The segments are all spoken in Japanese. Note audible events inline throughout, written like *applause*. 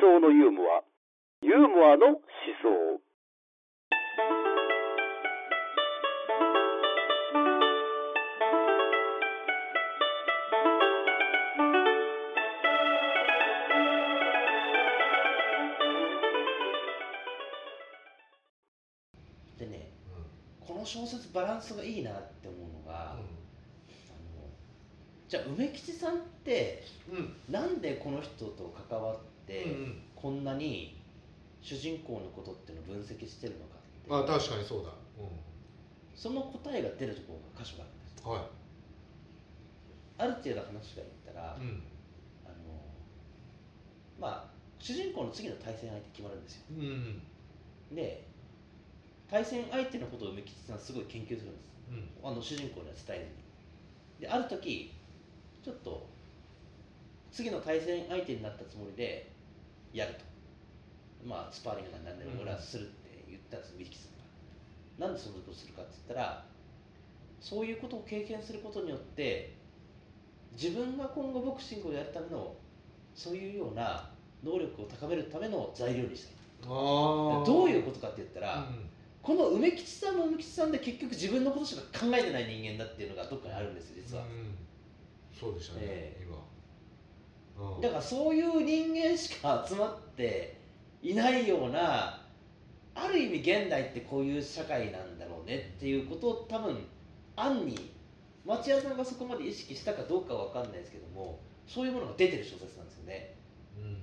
想のユーモア。ユーモアの思想。でねこの小説バランスがいいなって思うのが、あのじゃあ梅吉さんってうん。うんなんでこの人と関わって、うんこんなに主人公のことっていうのを分析してるのかって。あ確かにそうだ、うその答えが出るところが箇所があるんですん、はい、ある程度話がいったら、うん。あのまあ主人公の次の対戦相手決まるんですよ。うんで対戦相手のことを梅吉さんすごい研究するんです。うん。あの主人公には伝えずに。である時ちょっと次の対戦相手になったつもりでやると。まあスパーリングなんなんでうん。俺はするって言ったんです梅吉さんが。なんでそんなことするかって言ったらそういうことを経験することによって自分が今後ボクシングをやるためのそういうような能力を高めるための材料にしたい。どういうことかって言ったら、うん。この梅吉さんも梅吉さんで結局自分のことしか考えてない人間だっていうのがどっかにあるんですよ実は、うん、そうでしたね、ええ。今、うん、だからそういう人間しか集まっていないようなある意味現代ってこういう社会なんだろうねっていうことを多分暗に町屋さんがそこまで意識したかどうかは分かんないですけどもそういうものが出てる小説なんですよね。うん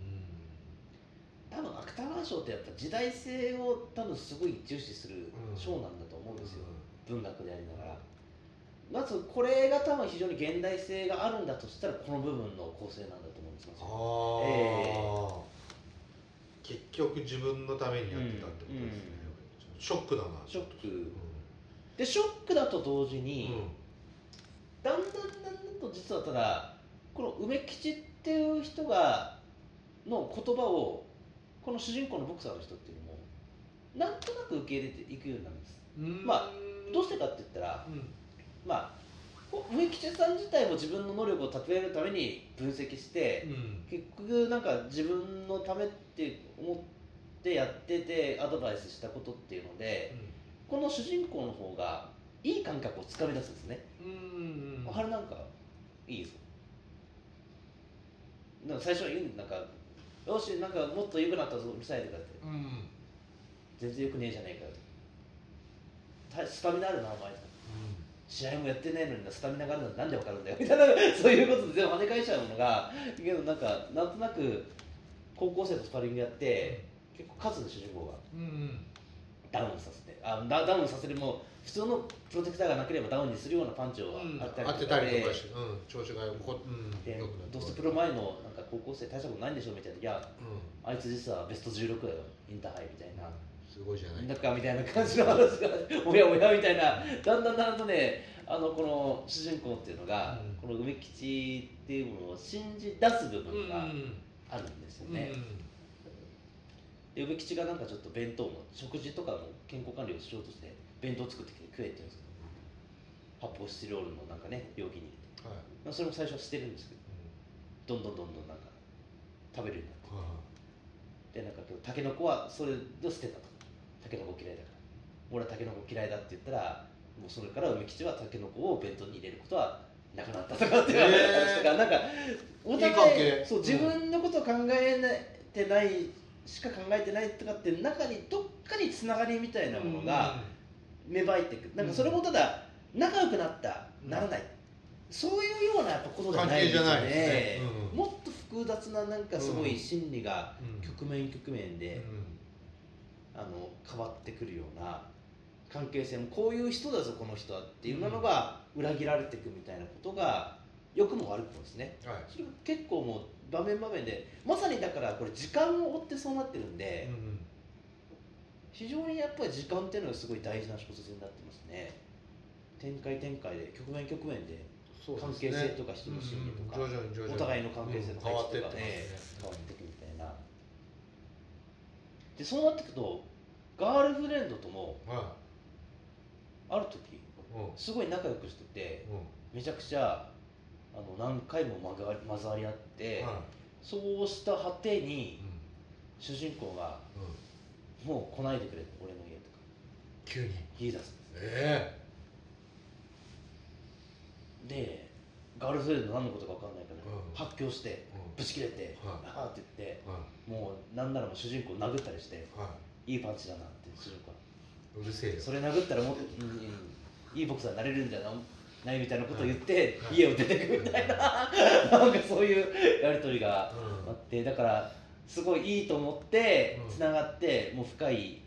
多分芥川賞ってやっぱ時代性を多分すごい重視するうん。賞なんだと思うんですよ、文学でありながらまずこれが多分非常に現代性があるんだとしたらこの部分の構成なんだと思うんですあよ。あ、結局自分のためにやってたってことですね、ショックだな。ショック。うん。でショックだと同時に、うん。だんだんだんだんと実はただこの梅吉っていう人がの言葉をこの主人公のボクサーの人っていうのもなんとなく受け入れていくようになるんです。うん。まどうしてかって言ったらうんまあこ梅吉さん自体も自分の能力を高めるために分析して、うん。結局なんか自分のためって思ってやっててアドバイスしたことっていうのでこの主人公の方がいい感覚をつかみ出すんですね、うん。うんあれなんかいいぞなんか最初になんかよしなんかもっと良くなったぞうるさいとかって。うん。全然良くねえじゃねえかスタミナあるなお前試合もやってないのにスタミナがあるのなんでわかるんだよ。*laughs* みたいなそういうことで全部跳ね返しちゃうのがけどなんかなんとなく高校生とスパーリングやって結構勝つんです主人公が。うんうん。ダウンさせて。あダダウンさせるも普通のプロテクターがなければダウンにするようなパンチをうん。当てたりとかで。たりとかして、うん、調子がよこ、うん、で良くなってどうせプロ前のなんか高校生大したことないんでしょみたいな「いやうあいつ実はベスト16だよインターハイ」みたいな。ん、すごいじゃないか。みたいな感じの話がおやおやみたいなだんだんだんとねあのこの主人公っていうのが、うん。この梅吉っていうものを信じ出す部分がうんあるんですようんね、で梅吉がなんかちょっと弁当も食事とかも健康管理をしようとして弁当作ってきて食えって言うんですけど発泡スチロールのなんかね容器に。入れて、はい。まあ、それも最初はしてるんですけどどんどんどんどんなんか食べるようになって。はでなんかタケノコはそれを捨てたとタケノコ嫌いだから。俺はタケノコ嫌いだって言ったらもうそれから梅吉はタケノコを弁当に入れることはなくなったとかっていう話とか、なんかお互い係。そう自分のことを考えてないしか考えてないとかって中にどっかにつながりみたいなものが芽生えてくなんかそれもただ仲良くなった、うん。ならない。そういうようなやっぱことじゃないですね。ね。うん。もっと複雑ななんかすごい心理がうん。局面局面で、あの変わってくるような関係性もこういう人だぞこの人はっていうのが裏切られていくみたいなことが良くも悪くもですね。うんはい。それが結構もう場面場面でまさにだからこれ時間を追ってそうなってるんで、うん非常にやっぱり時間っていうのがすごい大事な小説になってますね。展開展開で局面局面で関係性とか人の心理とかうん。うんお互いの関係性のうん。変わって配置とかね。ね変わっていくみたいなでそうなっていくとガールフレンドともはある時いうん。すごい仲良くしててうん。めちゃくちゃあの何回も混ざり混ざり合って、はそうした果てに主人公がうん「もう来ないでくれ」俺の家とか。急に。言い出すえでガールフレンド何のことか分かんないから、うん。発狂してうん。ぶち切れて「はい。ああ」って言ってもうなんならもう主人公殴ったりしていはい。いパンチだなって主人公は。いうるせえよ。それ殴ったらもっと、いいボクサーになれるんじゃないみたいなことを言って、はい。家を出てくみたいな。なんかそういうやり取りがうんあってだからすごいいいと思ってうん。つながってもう深い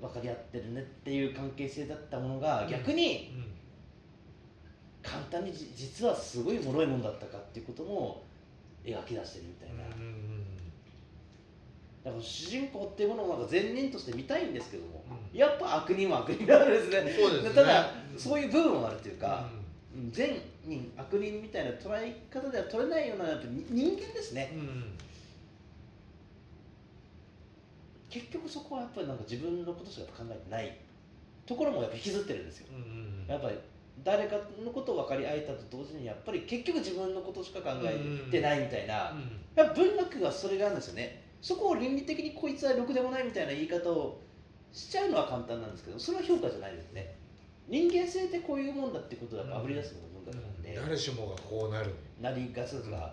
分かり合ってるねっていう関係性だったものが逆にうん簡単にじ実はすごい脆いもんだったかっていうことも描き出してるみたいな、だから主人公っていうものをなんか善人として見たいんですけども、うん。やっぱ悪人は悪人なんですね。ね。ただ、うんそういう部分もあるというか、ううん。善人悪人みたいな捉え方では取れないようなやっぱに人間ですね、結局そこはやっぱりなんか自分のことしか考えてないところもやっぱ引きずってるんですよ。やっぱり誰かのことを分かり合えたと同時にやっぱり結局自分のことしか考えてないみたいな、やっぱ文学がそれがあるんですよねそこを倫理的にこいつはろくでもないみたいな言い方をしちゃうのは簡単なんですけどそれは評価じゃないですね。人間性ってこういうもんだってことをやっぱあぶり出すのが文学なんで、誰しもがこうなる。なりがちですが、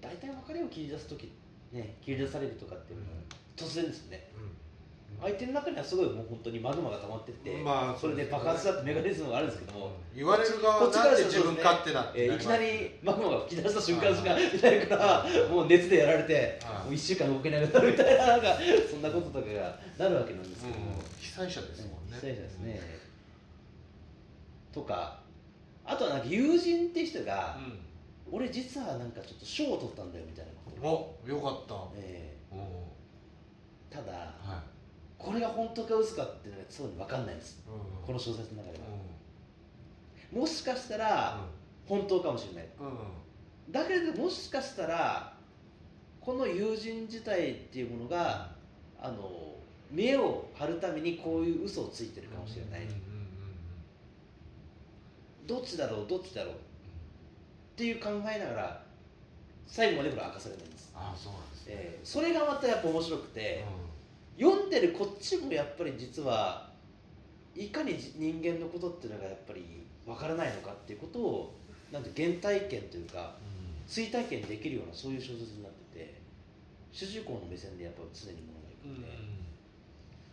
大体別れを切り出す時ね切り出されるとかっていうのは突然ですね相手の中にはすごいもう本当にマグマが溜まってって、まあそれで爆発だってメカニズムがあるんですけども、言われる側こっちからなんで自分勝手だってえーいきなりりマグマが吹き出した瞬間しか見ないからもう熱でやられてはい。もう1週間動けなくなるみたいななんかそんなこととかがなるわけなんですけども、被災者ですもんね。被災者ですね、とかあとはなんか友人って人が、俺実はなんかちょっと賞を取ったんだよみたいなこと。を、およかった。えうん。ーただはこれが本当か嘘かっていうのがそうに分かんないんです。いうん。この小説の中では、うもしかしたら本当かもしれない。んうん。だけれどもしかしたらこの友人自体っていうものがあの見栄を張るためにこういう嘘をついてるかもしれない、うんうんどっちだろうどっちだろう。っていう考えながら最後までこれ明かされないんです、ああそうなんですね。えーそれがまたやっぱ面白くて、読んでるこっちもやっぱり実はいかにじ人間のことっていうのがやっぱりわからないのかっていうことをなんて原体験というか追体験できるようなそういう小説になってて主人公の目線でやっぱ常にものがいくうん。ので、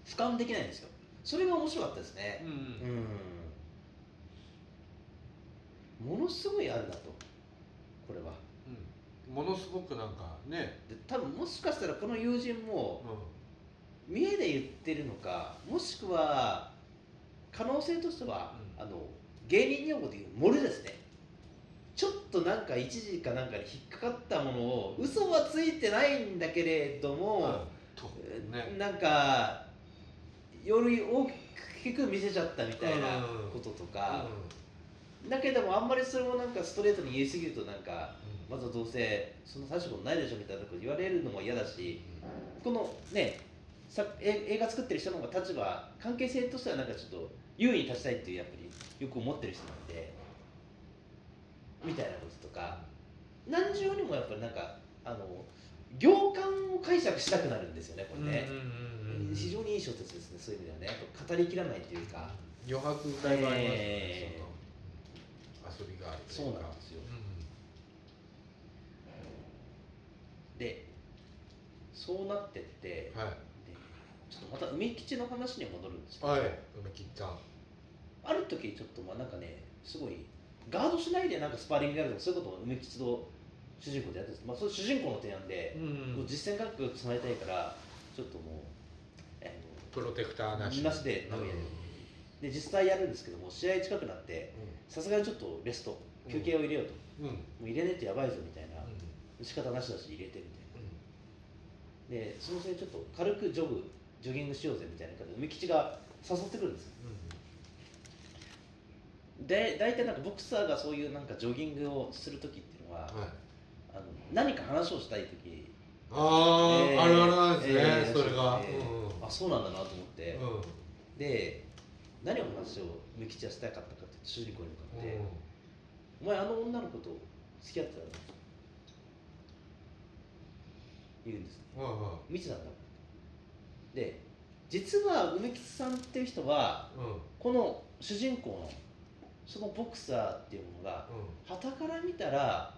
俯瞰できないんですよ。それが面白かったですね。うん。うん。ものすごいあるなと。これは。うん。ものすごくなんかね。で多分もしかしたらこの友人もう見栄で言ってるのかもしくは可能性としては、うん。あの芸人用語で言う漏れですね。ちょっとなんか一時かなんかに引っかかったものを嘘はついてないんだけれどん。も、とね。なんかより大きく見せちゃったみたいなうん。こととか、だけどもあんまりそれをなんかストレートに言い過ぎるとなんかまずはどうせそんな大したことないでしょみたいなこと言われるのも嫌だしこのねさえ映画作ってる人の方が立場関係性としてはなんかちょっと優位に立ちたいっていうやっぱりよく思ってる人なんでみたいなこととか。何重にもやっぱりなんかあの行間を解釈したくなるんですよねこれね、非常にいい小説ですねそういう意味ではね。語りきらないというか。余白がありますよねえその遊びがあるそうか。なんですよ。うでそうなってってんはい。でちょっとまた梅吉の話に戻るんですけど、はい。梅吉さん。ある時ちょっとまあなんかねすごいガードしないでなんかスパーリングやるとかそういうことを梅吉と主人公でやってるんです、まあ、それ主人公の提案で、うん。もう実践学級を備えたいからちょっともう、えプロテクターなし。なしで投げる。で実際やるんですけども試合近くなってさすがにちょっとレスト休憩を入れようと、うん。うん。もう入れねえとやばいぞみたいな、仕方なしだし入れてみたいな。でそのせいでちょっと軽くジョグジョギングしようぜみたいな感じで梅吉が誘ってくるんですよ。で大体なんかボクサーがそういうなんかジョギングをする時っていうのは、はい。あの何か話をしたい時ああ、えーあるあるなんですね、えーそれが、えーあそうなんだなと思って、うん。うんで何を話を梅吉はしたかったかって主人公に向かって、うん。お前あの女の子と付き合ってたの？言うんですね。うんうん見てたんだもんで実は梅吉さんっていう人はうん。この主人公のそのボクサーっていうものが傍から見たら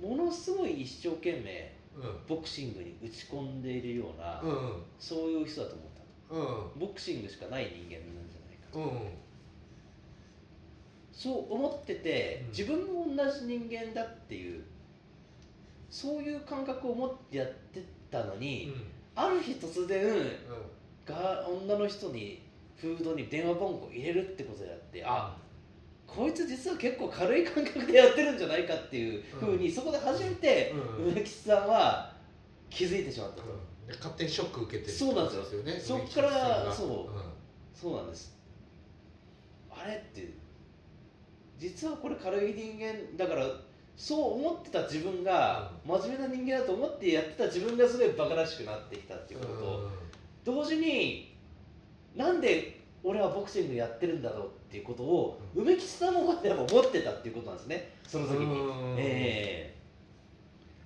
ものすごい一生懸命うん。ボクシングに打ち込んでいるような、うんうん。そういう人だと思ったうんボクシングしかない人間なんじゃないかうんそう思っててうん。自分も同じ人間だっていうそういう感覚を持ってやってたのに、ある日突然が女の人にフードに電話番号入れるってことであってあこいつ実は結構軽い感覚でやってるんじゃないかっていうふうに、そこで初めてうん。梅吉さんは気づいてしまったと、で勝手にショック受けてるそうなんですよ。よねそっからそうん。そうなんです。あれって実はこれ軽い人間だからそう思ってた自分が真面目な人間だと思ってやってた自分がすごいバカらしくなってきたっていうこと。と、同時になんで俺はボクシングやってるんだろうっていうことを梅吉さんもまでも思ってたっていうことなんですね。その時に、うん。ええ。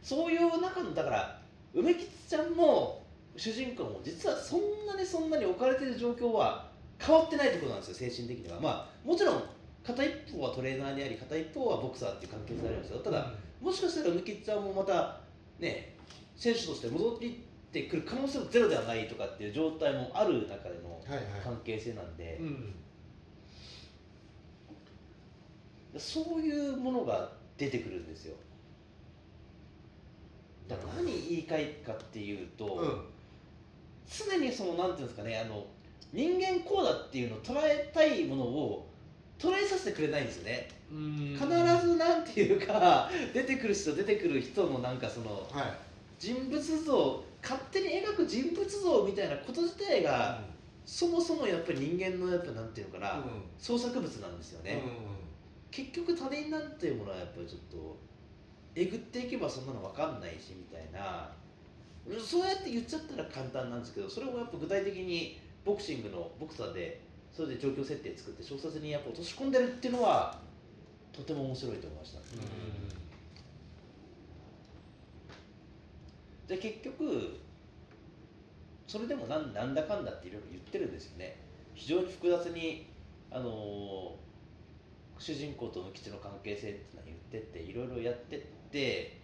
そういう中のだから梅吉ちゃんも主人公も実はそんなにそんなに置かれてる状況は変わってないってことなんですよ精神的には。まあもちろん片一方はトレーナーであり片一方はボクサーっていう関係性ありますよ。ただもしかしたら梅吉ちゃんもまたね選手として戻ってくる可能性もゼロではないとかっていう状態もある中でのはいはい。関係性なんで、うん。そういうものが出てくるんですよ。だから何言い換えかっていうと、うん。常にそのなんていうんですかねあの人間こうだっていうのを捉えたいものを捉えさせてくれないんですよね。うん。必ずなんていうか *laughs* 出てくる人出てくる人のなんかそのはい。人物像勝手に描く人物像みたいなこと自体が、そもそもやっぱり人間のやっぱなんていうのかな、うん。創作物なんですよね、う結局他人なんていうものはやっぱりちょっとえぐっていけばそんなの分かんないしみたいなうんそうやって言っちゃったら簡単なんですけどそれをやっぱ具体的にボクシングのボクサーでそれで状況設定作って小説にやっぱ落とし込んでるっていうのはとても面白いと思いました、で結局それでもなんなんだかんだっていろいろ言ってるんですよね。非常に複雑にあのー主人公と無吉の関係性っていうのは言ってっていろいろやってって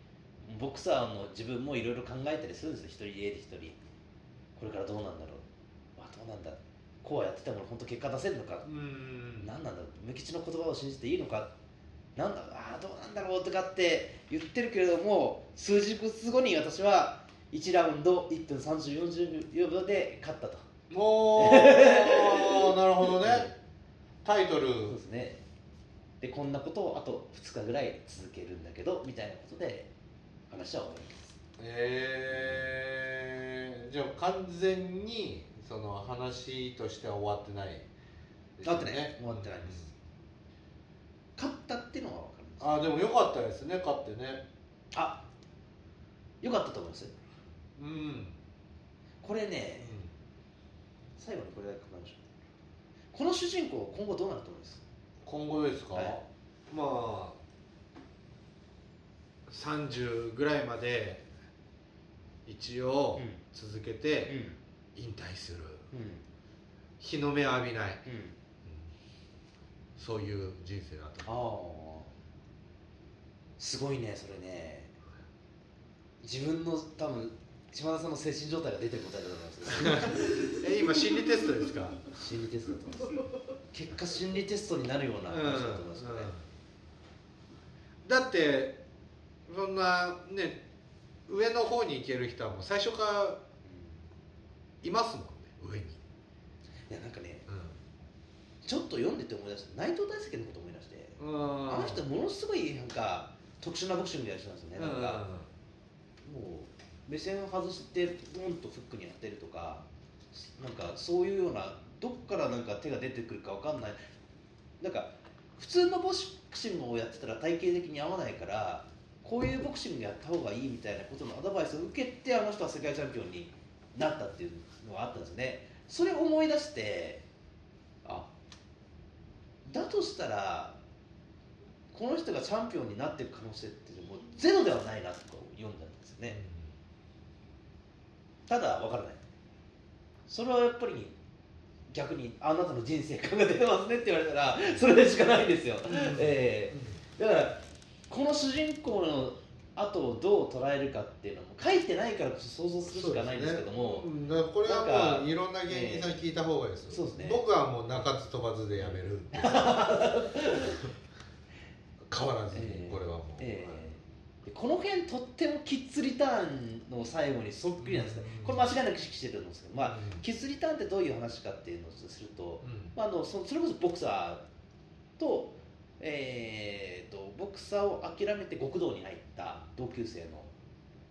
ボクサーの自分もいろいろ考えたりするんですよ。一人家で一人。これからどうなんだろう。あどうなんだこうはやってても本当結果出せるのか。ん。うん何なんだ無吉の言葉を信じていいのか。なんだああどうなんだろうとかって言ってるけれども数日後に私は1ラウンド1分3040秒で勝ったと。おー。*laughs* なるほどね。タイトル。そうですね。でこんなことをあと2日ぐらい続けるんだけどみたいなことで話は終わります。えー、じゃあ完全にその話としては終わってないです終わってない。終わってないです。勝ったっていうのは分かるんです。あでもよかったですね勝ってね。あよかったと思います。うん、うん、これね最後にこれだけ考えましょう。この主人公今後どうなると思います？今後ですか、はい。まあ30ぐらいまで一応うん。続けてうん引退する。うん。日の目浴びない、うん。そういう人生だとすごいねそれね。自分の多分島田さんの精神状態が出てる答えだと思います。*laughs* え今心理テストですか？心理テストだと思います。結果心理テストになるような話だと思いますよね、だってそんなね上の方に行ける人はもう最初からいますもんね上に、いやなんかねちょっと読んでて思い出した。内藤大輔のこと思い出して、うん。あの人ものすごいなんか特殊なボクシングやる人なんですよね、なんかもう目線を外してポンとフックに当てるとかなんかそういうようなどっからなんか手が出てくるかわかんない。なんか普通のボクシングをやってたら体型的に合わないからこういうボクシングやった方がいいみたいなことのアドバイスを受けてあの人は世界チャンピオンになったっていうのがあったんですね。それを思い出してあだとしたらこの人がチャンピオンになっていく可能性ってもうゼロではないなとか読んだんですよね。ただ分からない。それはやっぱり逆にあなたの人生観が出てますねって言われたらそれでしかないんですよ、ええ。だからこの主人公の後をどう捉えるかっていうのも書いてないからこそ想像するしかないんですけども、ねうんだからこれはもういろんな芸人さんに聞いた方がいいですよ、そうですね。僕はもう鳴かず飛ばずでやめる *laughs* 変わらずにええ。これはもう、ええ。でこの辺とってもキッズリターンの最後にそっくりなんですね、うん。これ間違いなく意識してるんですけど、まあ、うん。キッズリターンってどういう話かっていうのをすると、うん。まあ、あのそそれこそボクサーと,、えー、とボクサーを諦めて極道に入った同級生の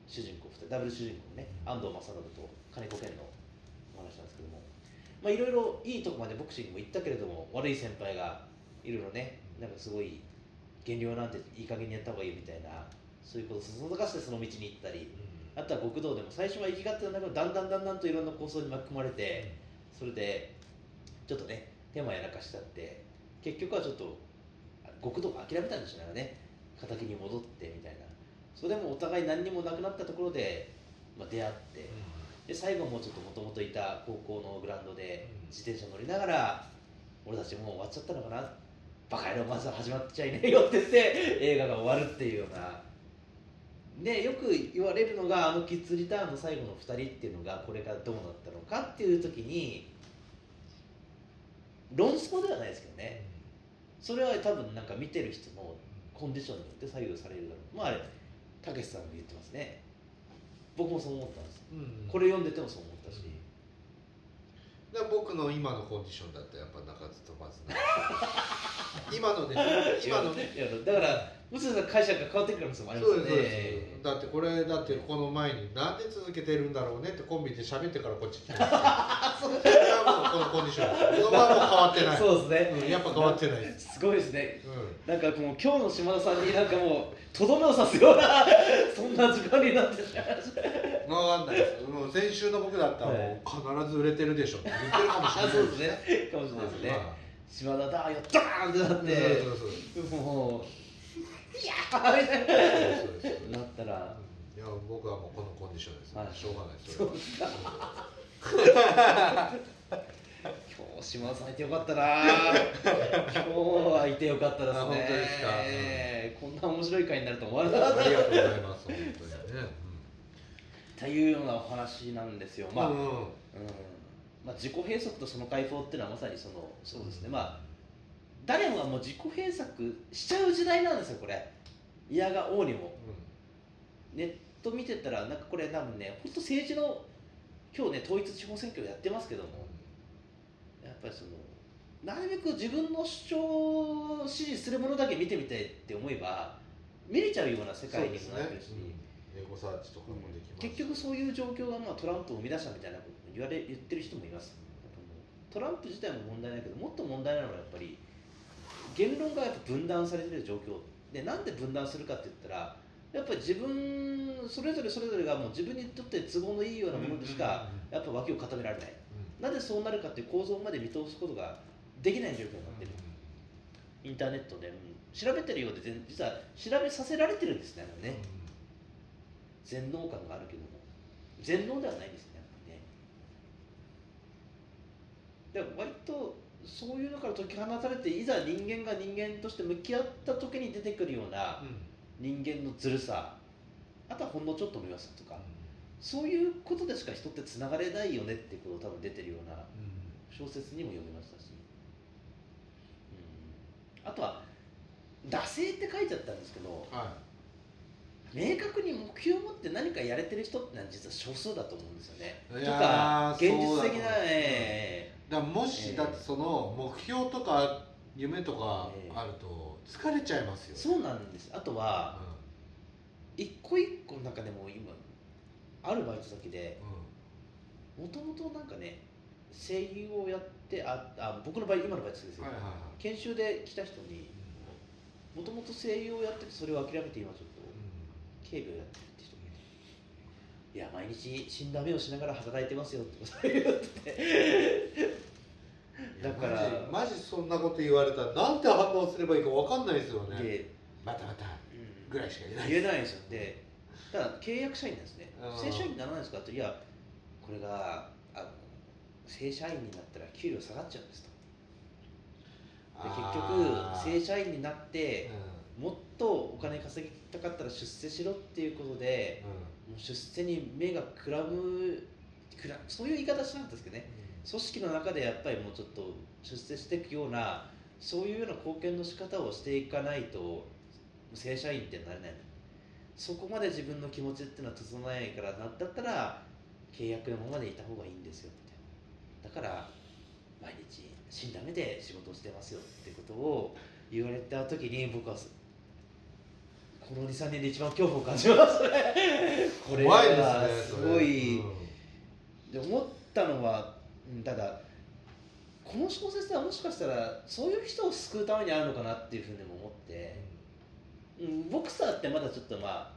主人公2人ダブル主人公ね安藤正信と金子健のお話なんですけどもまあいろいろいいとこまでボクシングも行ったけれども悪い先輩がいろいろねなんかすごい減量なんていい加減にやった方がいいみたいなそういうことをそそのかしてその道に行ったりあとは極道でも最初は行き勝手なんだけどだんだんだんだんといろんな構想に巻き込まれてそれでちょっとね手間やらかしちゃって結局はちょっと極道が諦めたんでしょうね。敵に戻ってみたいな。それでもお互い何にもなくなったところで、まあ、出会ってで最後もちょっともともといた高校のグラウンドでうん。自転車乗りながら俺たちもう終わっちゃったのかな。バカ野郎まずは始まっちゃいねえよって言って映画が終わるっていうような。でよく言われるのがあのキッズリターンの最後の2人っていうのがこれからどうなったのかっていう時に論争ではないですけどねそれは多分なんか見てる人のコンディションによって左右されるだろう。まああれたけしさんが言ってますね。僕もそう思ったんです。うん。これ読んでてもそう思ったし。だから僕の今のコンディションだったらやっぱ鳴かず飛ばずな *laughs* 今のでしょ今のね。いやだからむしろ解釈が変わってくる可能性もあります。よそうですそうでねす。だってこれだってこの前になんで続けてるんだろうねってコンビで喋ってからこっち来てそれはもうこのコンディション。こはもう変わってない。そうですね、うんやっぱ変わってないです。すごいですね。うなんかもう今日の島田さんになんかもうとどめを刺すようなそんな時間になってし *laughs* まいましたん分かんないです。もう先週の僕だったらもう必ず売れてるでしょ。って言ってるかもしれないあそうですね。かもしれないですね、まあ島田だよドーンってなって。そうそうそう。もういやーみたいな。ったらいや僕はもうこのコンディションです、はい。しょうがないそうですか。今日島田さんいてよかったな。今日はいてよかったですね。あ本当ですか。こんな面白い回になると思わなかった。ありがとうございます本当にね、というようなお話なんですよ。まあ、ううん。ん。まあ、自己閉塞とその解放っていうのはまさにそのそうですね。まあ誰もがもう自己閉鎖しちゃう時代なんですよこれ。嫌が王にも。ネット見てたらなんかこれ多分ね本当政治の今日ね統一地方選挙やってますけどもやっぱりそのなるべく自分の主張を支持するものだけ見てみたいって思えば見れちゃうような世界にもなってるし、エゴサーチとかもできます。結局そういう状況がまあトランプを生み出したみたいなこと言われ言ってる人もいます。トランプ自体も問題ないけどもっと問題なのはやっぱり言論がやっぱ分断されてる状況。でなんで分断するかって言ったらやっぱり自分それぞれそれぞれがもう自分にとって都合のいいようなものでしかやっぱ脇を固められない。なぜそうなるかっていう構造まで見通すことができない状況になってる。インターネットで、うん。調べてるようで全実は調べさせられてるんですねね。全能感があるけども。全能ではないですねやっぱりね。で割とそういうのから解き放たれていざ人間が人間として向き合った時に出てくるような人間のずるさ。あとはほんのちょっとの弱さとか。そういうことでしか人ってつながれないよねってことを多分出てるような小説にも読みましたし、うん、あとは「惰性」って書いてあったんですけどは明確に目標を持って何かやれてる人ってのは実は少数だと思うんですよね。とかー現実的な、そうだと思う。えいだもし、ええだってその目標とか夢とかあると疲れちゃいますよ、ーそうなんです。あとは一個一個なんかでも今あるバイト先でうもともとなんかね声優をやってああ僕の場合今のバイト先ですよ、んはいはいはい。研修で来た人にもともと声優をやっててそれを諦めて今ちょっと警備をやっていや毎日死んだ目をしながら働いてますよってことを言って。てだからマジそんなこと言われたらなんて反応すればいいかわかんないですよね。で、またまたうん。ぐらいしか言えない言えないんですよ。でただ契約社員なんですねうん。正社員にならないですかっていやこれがあの正社員になったら給料下がっちゃうんですと。で結局正社員になってもっとお金稼ぎたかったら出世しろっていうことでもう出世に目がくらむくらそういう言い方しなかったですけどね。組織の中でやっぱりもうちょっと出世していくようなそういうような貢献の仕方をしていかないと正社員ってなれない。そこまで自分の気持ちっていうのは整えないからなんだったら契約のままでいた方がいいんですよみたいな。だから毎日死んだ目で仕事をしてますよってことを言われた時に僕はこの23年で一番恐怖を感じます。ねこれすねはすごい、うんで思ったのはただこの小説はもしかしたらそういう人を救うためにあるのかなっていうふうにも思って、うん、ボクサーってまだちょっとまあ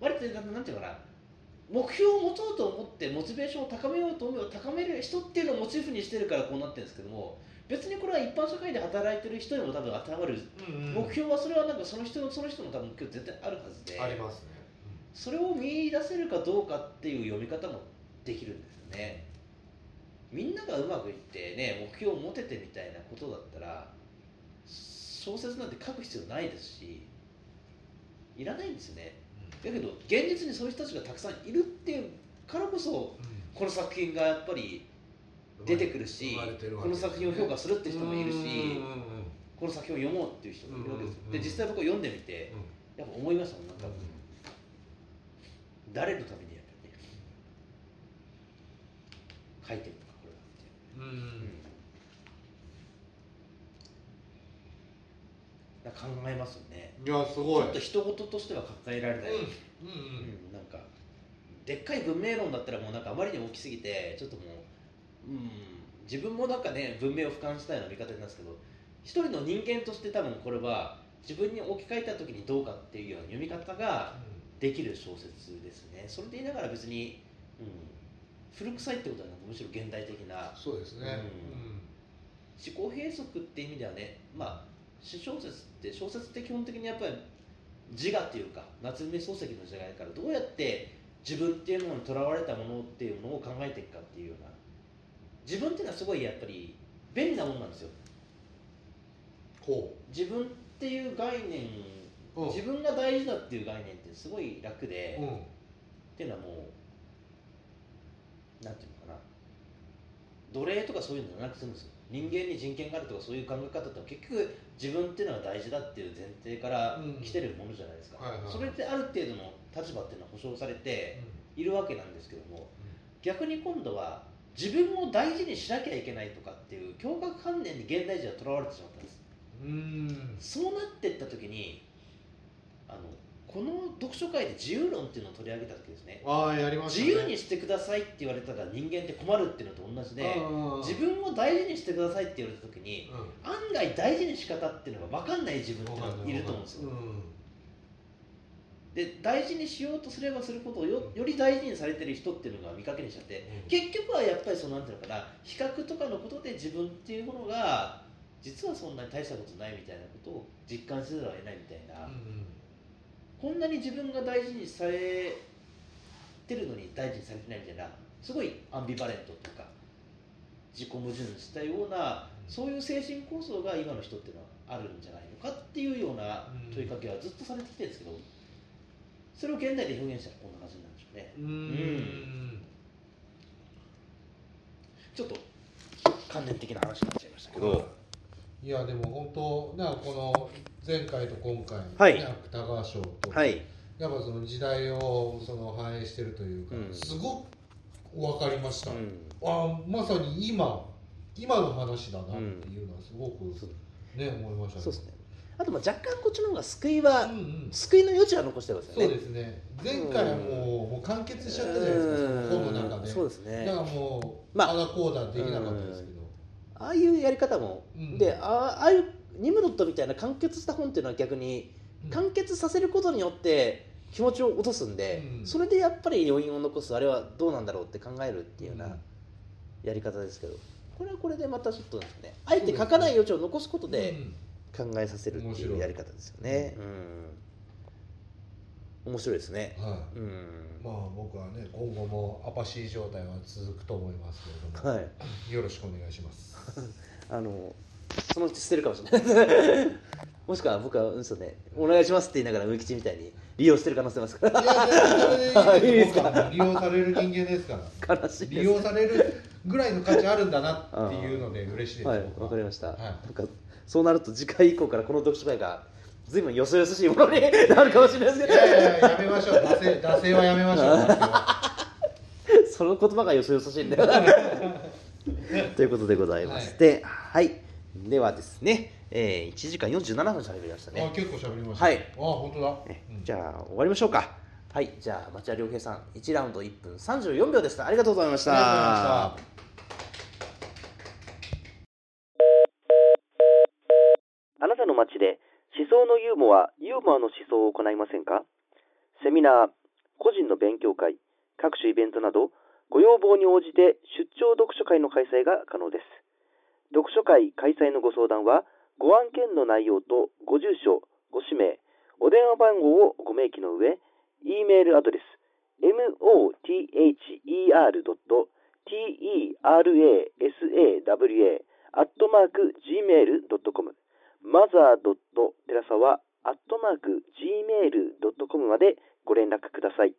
割となんなんていうかな。目標を持とうと思ってモチベーションを高めようと思えば高める人っていうのをモチーフにしてるからこうなってるんですけども別にこれは一般社会で働いてる人にも多分当てはまる、うん目標はそれはなんかその人のその人の多分目標絶対あるはずでありますね。それを見出せるかどうかっていう読み方もできるんですよね。みんながうまくいってね目標を持ててみたいなことだったら小説なんて書く必要ないですしいらないんですよね。だけど現実にそういう人たちがたくさんいるっていうからこそこの作品がやっぱり出てくるしこの作品を評価するって人もいるしこの作品を読もうっていう人もいるわけですよ。で実際僕は読んでみてやっぱ思いましたもんなんか。誰のためにやっぱりね書いてるのかこれはっていう、うんうん。なんか考えますよね。いやすちごい。ょっと人事としては考えられない、なんかでっかい文明論だったらもうなんかあまりに大きすぎてちょっともう、うん、自分もなんかね文明を俯瞰したような見方なんですけど一人の人間として多分これは自分に置き換えた時にどうかっていうような読み方ができる小説ですね。それで言いながら別に、うん、古臭いってことはむしろ現代的なそうですね。思考閉塞って意味ではねまあ詩小説って小説って基本的にやっぱり自我っていうか夏目漱石の時代からどうやって自分っていうものにとらわれたものっていうのを考えていくかっていうような自分っていうのはすごいやっぱり便利なものなんですよ。ほ自分っていう概念ううん。自分が大事だっていう概念ってすごい楽で、うん。っていうのはもうなんていうのかな。奴隷とかそういうのじゃなくてもですよ。人間に人権があるとかそういう考え方って結局自分っていうのは大事だっていう前提からうん。来てるものじゃないですか、はいはいそれってある程度の立場っていうのは保障されているわけなんですけども逆に今度は自分を大事にしなきゃいけないとかっていう強迫観念に現代人はとらわれてしまったんです。うん。そうなっていった時にあのこの読書会で自由論っていうのを取り上げた時ですね。ああやりましたね。自由にしてくださいって言われたら人間って困るっていうのと同じでうん。自分を大事にしてくださいって言われた時にうん。案外大事に仕方っていうのが分かんない自分っていうのがいると思うんですよ。うんで大事にしようとすればすることをよより大事にされてる人っていうのが見かけにしちゃって結局はやっぱりそのなんていうのかな比較とかのことで自分っていうものが実はそんなに大したことないみたいなことを実感せざるを得ないみたいな、こんなに自分が大事にされてるのに大事にされてないみたいなすごいアンビバレントとか自己矛盾したようなそういう精神構造が今の人っていうのはあるんじゃないのかっていうような問いかけはずっとされてきてるんですけどそれを現代で表現したらこんな感じなんでしょうね。うん。うんちょっと関連的な話になっちゃいましたけど、いやでも本当なんかこの前回と今回、はい。ね芥川賞と、はい。やっぱその時代をその反映してるというか、うん。すごく分かりました、うん。あまさに今今の話だなっていうのはすごくそう。ね、思いましたねそうですねあとまあ若干こっちの方が救いは、うんうん。救いの余地は残してますよね。そうですね。前回はもう,、もう完結しちゃったじゃないですかその本の中で。そうですね。だからもう、まああだこうだできなかったですけど、ああいうやり方も、うん。でああああいうニムロットみたいな完結した本っていうのは逆にうん。完結させることによって気持ちを落とすんで、うん。それでやっぱり余韻を残すあれはどうなんだろうって考えるっていうよううん。なやり方ですけど。これはこれでまたちょっとですねあえて書かない余地を残すことで考えさせるっていうい。やり方ですよね。うん。面白いですね。うんはい。うん。まあ僕はね今後もアパシー状態は続くと思いますけれども、はい。よろしくお願いします。*laughs* あのそのうち捨てるかもしれない。*laughs* もしくは僕は嘘でお願いしますって言いながら無吉みたいに利用してる可能性ますかいやいやいいです *laughs* いいですか？僕は利用される人間ですから。ら悲しい利用されるぐらいの価値あるんだなっていうので嬉しいですはい僕はわかりました、はい。なんかそうなると次回以降からこの読書会が随分よそよそしいものになるかもしれないですけどいやいやいややめましょう惰性惰性はやめましょう惰性はその言葉がよ *laughs* そよそしいんだよということでございまはいして。はい、ではですね、えー、1時間47分喋りましたあね結構喋りましたはい。あ本当だ、ねうん。じゃあ終わりましょうか。はい。じゃあ町田良平さん1ラウンド1分34秒でした。ありがとうございました。ありがとうございましたあなたの街で思想のユーモア、ユーモアの思想を行いませんか？セミナー、個人の勉強会、各種イベントなど、ご要望に応じて出張読書会の開催が可能です。読書会開催のご相談は、ご案件の内容とご住所、ご氏名、お電話番号をご明記の上、e メールアドレス、mother.terasawa アットマーク gmail.com マザーテラサワアットマーク gmail.com までご連絡ください。